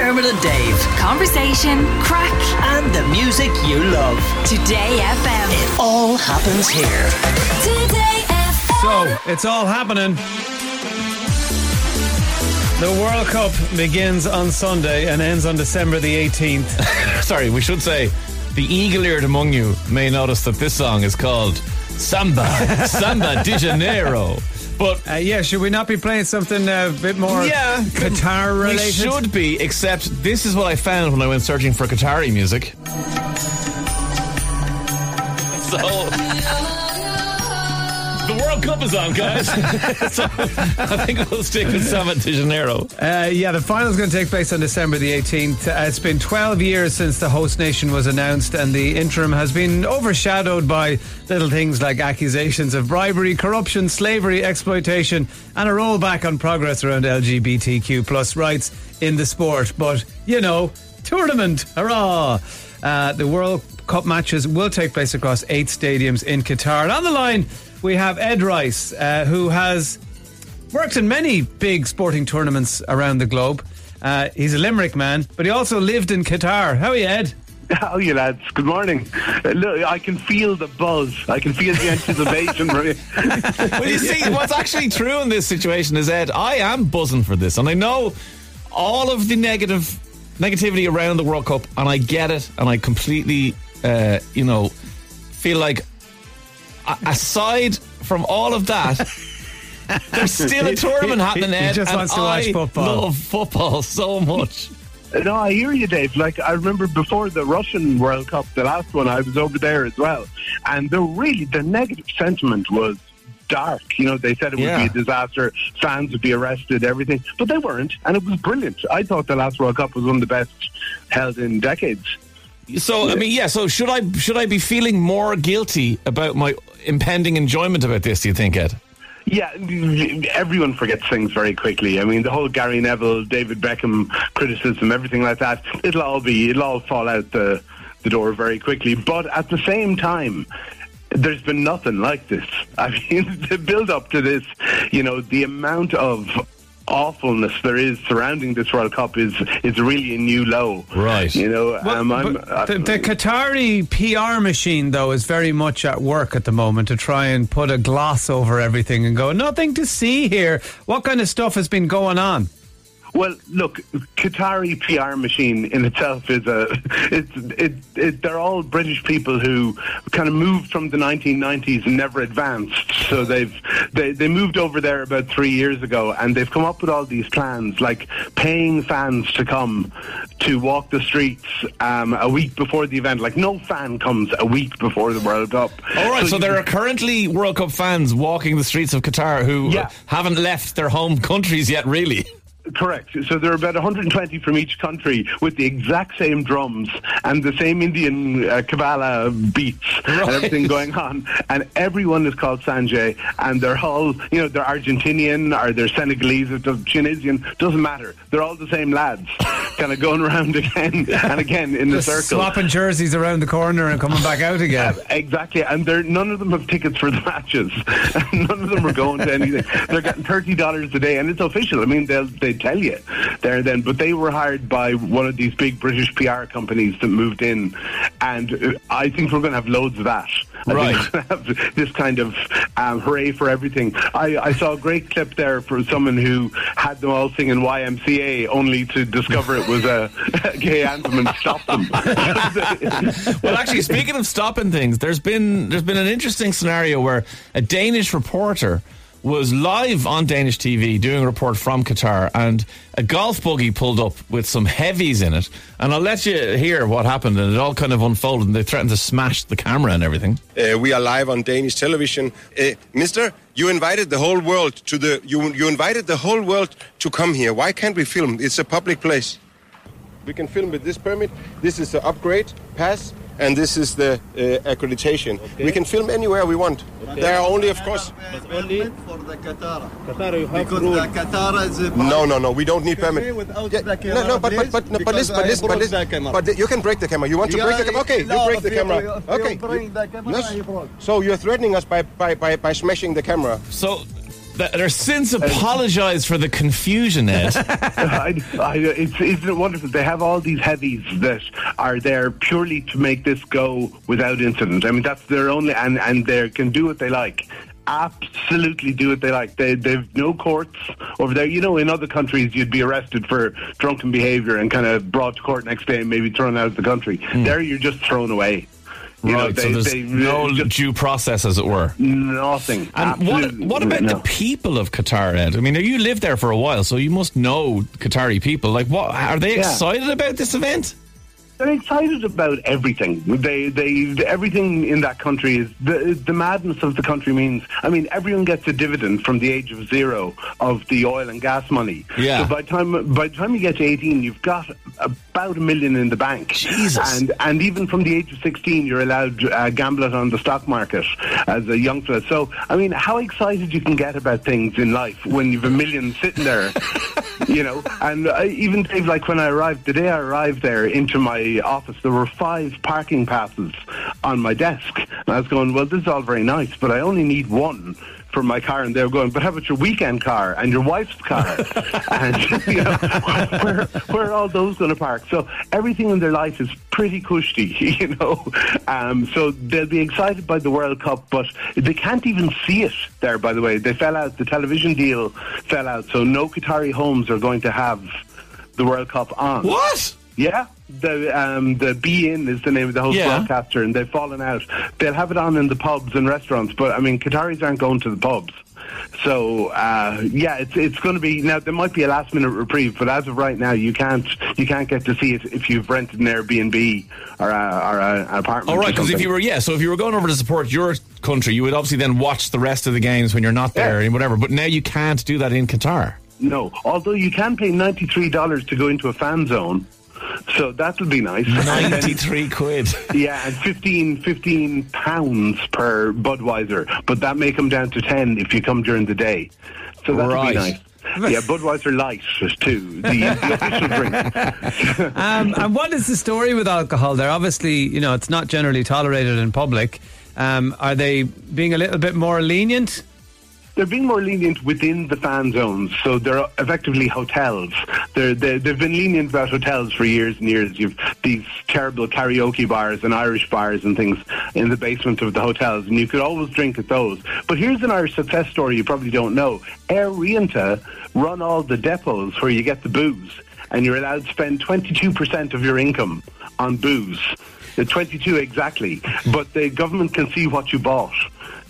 Dermot and Dave. Conversation, crack, And the music you love. Today FM. It all happens here. Today FM. So, it's all happening. The World Cup begins on Sunday and ends on December the 18th. Sorry, we should say the eagle-eared among you may notice that this song is called Samba, Samba de Janeiro. But Uh, yeah, should we not be playing something uh, a bit more yeah, Qatar we should be. Except this is what I found when I went searching for Qatari music. So the World Cup is on, guys. so I think we'll stick with Samba de Janeiro. Uh, yeah, the final's going to take place on December the 18th. Uh, it's been 12 years since the host nation was announced, and the interim has been overshadowed by little things like accusations of bribery, corruption, slavery, exploitation, and a rollback on progress around LGBTQ plus rights in the sport. But, you know, tournament, hurrah! Uh, the World Cup matches will take place across eight stadiums in Qatar. And on the line, we have Ed Rice, uh, who has worked in many big sporting tournaments around the globe. Uh, he's a Limerick man, but he also lived in Qatar. How are you, Ed? How are you, lads? Good morning. Uh, look, I can feel the buzz. I can feel the anticipation. Well, you see, what's actually true in this situation is, Ed, I am buzzing for this, and I know all of the negative negativity around the World Cup, and I get it, and I completely, uh, you know, feel like aside from all of that. There's still a tournament happening, He Ed, just and wants to watch I football. love football so much. no, I hear you, Dave. Like I remember before the Russian World Cup, the last one, I was over there as well, and the really the negative sentiment was dark. You know, they said it would Yeah. be a disaster, fans would be arrested, everything, but they weren't, and it was brilliant. I thought the last World Cup was one of the best held in decades. So I mean, yeah. So should I should I be feeling more guilty about my impending enjoyment about this? Do you think, Ed? Yeah, everyone forgets things very quickly. I mean, the whole Gary Neville, David Beckham criticism, everything like that, it'll all be, it'll all fall out the, the door very quickly. But at the same time, there's been nothing like this. I mean, the build up to this, you know, the amount of awfulness there is surrounding this World Cup is is really a new low. Right. You know, Well, um, I'm, the, the Qatari PR machine, though, is very much at work at the moment to try and put a gloss over everything and go, nothing to see here. What kind of stuff has been going on? Well, look, Qatari PR machine in itself is a. It's it, it. They're all British people who kind of moved from the 1990s and never advanced. So they've they they moved over there about three years ago, and they've come up with all these plans, like paying fans to come to walk the streets um, a week before the event. Like no fan comes a week before the World Cup. All right, so, you- there are currently World Cup fans walking the streets of Qatar who Yeah. haven't left their home countries yet, really. Correct. So there are about 120 from each country with the exact same drums and the same Indian uh, Kabbalah beats and everything going on. And everyone is called Sanjay, and they're all, you know, they're Argentinian or they're Senegalese or they're Tunisian. Doesn't matter. They're all the same lads, kind of going around again and again in the circle. swapping jerseys around the corner and coming back out again. Exactly, and they're none of them have tickets for the matches. none of them are going to anything. They're getting thirty dollars a day, and it's official. I mean, they'll they tell you there then. But they were hired by one of these big British PR companies that moved in, and uh, I think we're going to have loads of that. I think Right. we're gonna have this kind of um, hooray for everything. I, I saw a great clip there from someone who had them all singing YMCA, only to discover it was a, a gay anthem and stop them. Well, actually, speaking of stopping things, there's been there's been an interesting scenario where a Danish reporter was live on Danish TV doing a report from Qatar, and a golf buggy pulled up with some heavies in it. And I'll let you hear what happened, and it all kind of unfolded. And they threatened to smash the camera and everything. Uh, we are live on Danish television. Uh, Mister, you invited the whole world to the you you invited the whole world to come here. Why can't we film? It's a public place. We can film with this permit. This is the upgrade pass, and this is the uh, accreditation. We can film anywhere we want. There are only, of course. Permit for the Qatar. Qatar, you have Because rule. the Qatar is a No, no, no. We don't need Excuse permit. without Yeah, the no, camera, no, but but please, but, no, but listen, but listen, but listen, the camera. but you can break the camera. You want to Yeah, break the camera? Okay, you break the camera. if you Okay. the camera, Yes. you. So you're threatening us by by by, by smashing the camera. So Th- They're since apologised for the confusion, Ed. I, I, it's, isn't it wonderful? They have all these heavies that are there purely to make this go without incident. I mean, that's their only, and, and they can do what they like. Absolutely do what they like. They, they've no courts over there. You know, in other countries, you'd be arrested for drunken behaviour and kind of brought to court next day and maybe thrown out of the country. Hmm. There, you're just thrown away. You know, right, they- so there's they- no just due process, as it were. nothing. And what, what about no. the people of Qatar, Ed? I mean, you lived there for a while, so you must know Qatari people. Like, what are they Yeah. excited about this event? They're excited about everything. They, they, everything in that country is the the madness of the country means. I mean, everyone gets a dividend from the age of zero of the oil and gas money. Yeah. So by the time by the time you get to eighteen, you've got about a million in the bank. Jesus. And and even from the age of sixteen, you're allowed to uh, gamble it on the stock market as a young fella. So I mean, how excited you can get about things in life when you've a million sitting there. you know, and I, even Dave, like when I arrived, the day I arrived there into my office, there were five parking passes on my desk. And I was going, well, this is all very nice, but I only need one for my car. And they were going, but how about your weekend car and your wife's car? and, you know, where, where are all those going to park? So everything in their life is pretty cushy, you know. Um, so they'll be excited by the World Cup, but they can't even see it there, by the way. They fell out, the television deal fell out, so no Qatari homes are going to have the World Cup on. What? Yeah, the um, the beIN is the name of the host Yeah. broadcaster, and they've fallen out. They'll have it on in the pubs and restaurants, but I mean, Qataris aren't going to the pubs. So uh, yeah, it's it's going to be now. There might be a last minute reprieve, but as of right now, you can't you can't get to see it if you've rented an Airbnb or a, or a, an apartment. All right, because if you were, yeah, so if you were going over to support your country, you would obviously then watch the rest of the games when you're not there Yeah. and whatever. But now you can't do that in Qatar. no, although you can pay ninety three dollars to go into a fan zone, so that'll be nice. And then- 93 quid. Yeah, and 15, 15 pounds per Budweiser, but that may come down to 10 if you come during the day. So that'll Right. be nice. Yeah, Budweiser Light too, the, the official drink. Um, and what is the story with alcohol there? Obviously, you know, it's not generally tolerated in public. Um, are they being a little bit more lenient? They're being more lenient within the fan zones, so they're effectively hotels. They're, they're, they've been lenient about hotels for years and years. You've these terrible karaoke bars and Irish bars and things in the basement of the hotels, and you could always drink at those. But here's an Irish success story you probably don't know. Aer Rianta run all the depots where you get the booze, and you're allowed to spend 22% of your income on booze. Uh, 22 exactly, but the government can see what you bought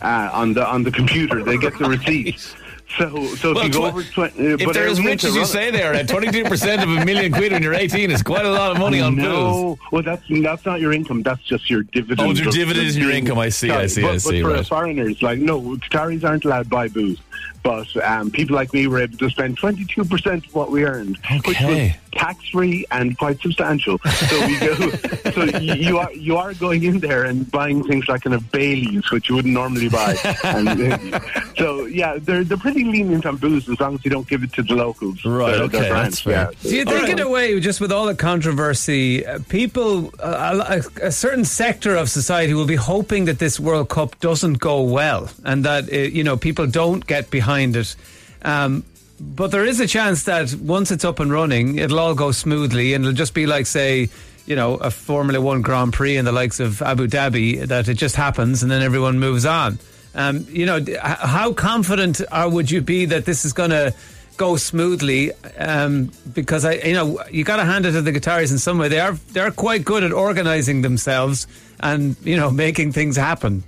uh, on the on the computer. They get the receipt. So, so if you go over 20, uh, If but they're as rich as you it. say they are, at 22% of a million quid when you're 18 is quite a lot of money on booze. no, well, that's that's not your income. That's just your dividend. Oh, your dividend is your income. I see, I see, I but, see, But for right. foreigners, like no, Qataris aren't allowed to buy booze. But um, people like me were able to spend 22% of what we earned, which was tax-free and quite substantial. So we go. so you, you are you are going in there and buying things like kind of Baileys, which you wouldn't normally buy. and so yeah, they're they're pretty lenient on booze as long as you don't give it to the locals. Right, They're- okay, they're that's fair. Do you think, in a way, just with all the controversy, uh, people, uh, a, a certain sector of society will be hoping that this World Cup doesn't go well and that, uh, you know, people don't get behind it. Um, but there is a chance that once it's up and running, it'll all go smoothly and it'll just be like, say, you know, a Formula One Grand Prix in the likes of Abu Dhabi, that it just happens and then everyone moves on. Um, you know, how confident are, would you be that this is going to go smoothly? Um, because I, you know, you got to hand it to the Qataris in some way. They are they're quite good at organising themselves and you know making things happen.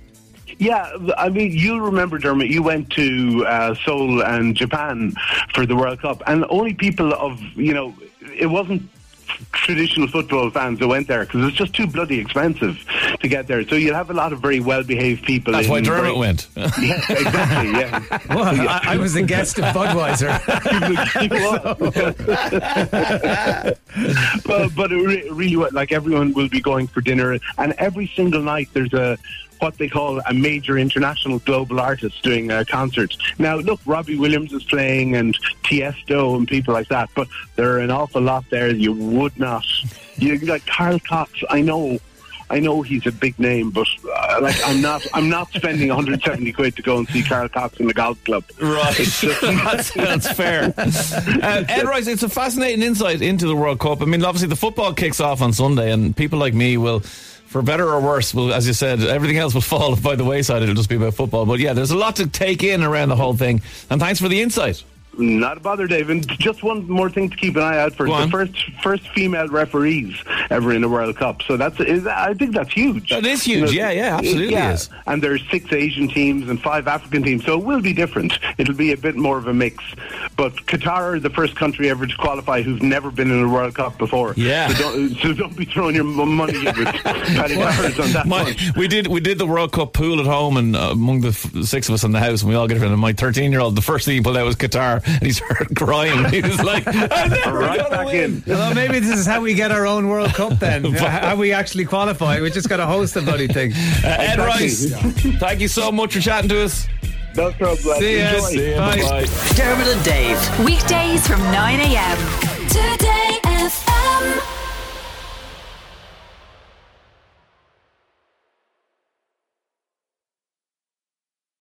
Yeah, I mean, you'll remember, Dermot, you went to uh, Seoul and Japan for the World Cup, and only people of, you know, it wasn't traditional football fans that went there because it's just too bloody expensive to get there. So you'll have a lot of very well behaved people. That's why Dermot very- went. Yeah, exactly, yeah. Well, I, I was a guest of Budweiser. but but it re- really, wa- like everyone will be going for dinner, and every single night there's a what they call a major international global artist doing a concert. Now, look, Robbie Williams is playing, and Tiesto and people like that, but there are an awful lot there you would not. You like Carl Cox. I know. I know he's a big name, but Uh, like I'm not, I'm not spending 170 quid to go and see Carl Cox in the golf club. Right, that's, sounds fair. Uh, Ed Rice, it's a fascinating insight into the World Cup. I mean, obviously the football kicks off on Sunday, and people like me will, for better or worse, as you said, everything else will fall by the wayside. It'll just be about football. But yeah, there's a lot to take in around the whole thing. And thanks for the insight. Not a bother, David. Just one more thing to keep an eye out for: Go the on. first first female referees ever in the World Cup. So that's is, I think that's huge. That is huge. Yeah, yeah, absolutely yeah. is. And there's six Asian teams and five African teams, so it will be different. It'll be a bit more of a mix. But Qatar are the first country ever to qualify who've never been in a World Cup before. Yeah. So don't, so don't be throwing your money with Paddy Powers on that My, one. we did we did the World Cup pool at home, and uh, among the f- six of us in the house, and we all get it. And my 13 year old, the first thing he pulled out was Qatar, and he started crying. He was like, "I'm never Right gonna back win." in. Well, maybe this is how we get our own World Cup then. how we actually qualify. We just got to host the bloody thing. Uh, Ed Exactly. Rice, thank you so much for chatting to us. No trouble. lads. See ya. Enjoy. See ya. Bye. Bye. Dermot and Dave. Weekdays from 9 a.m. Today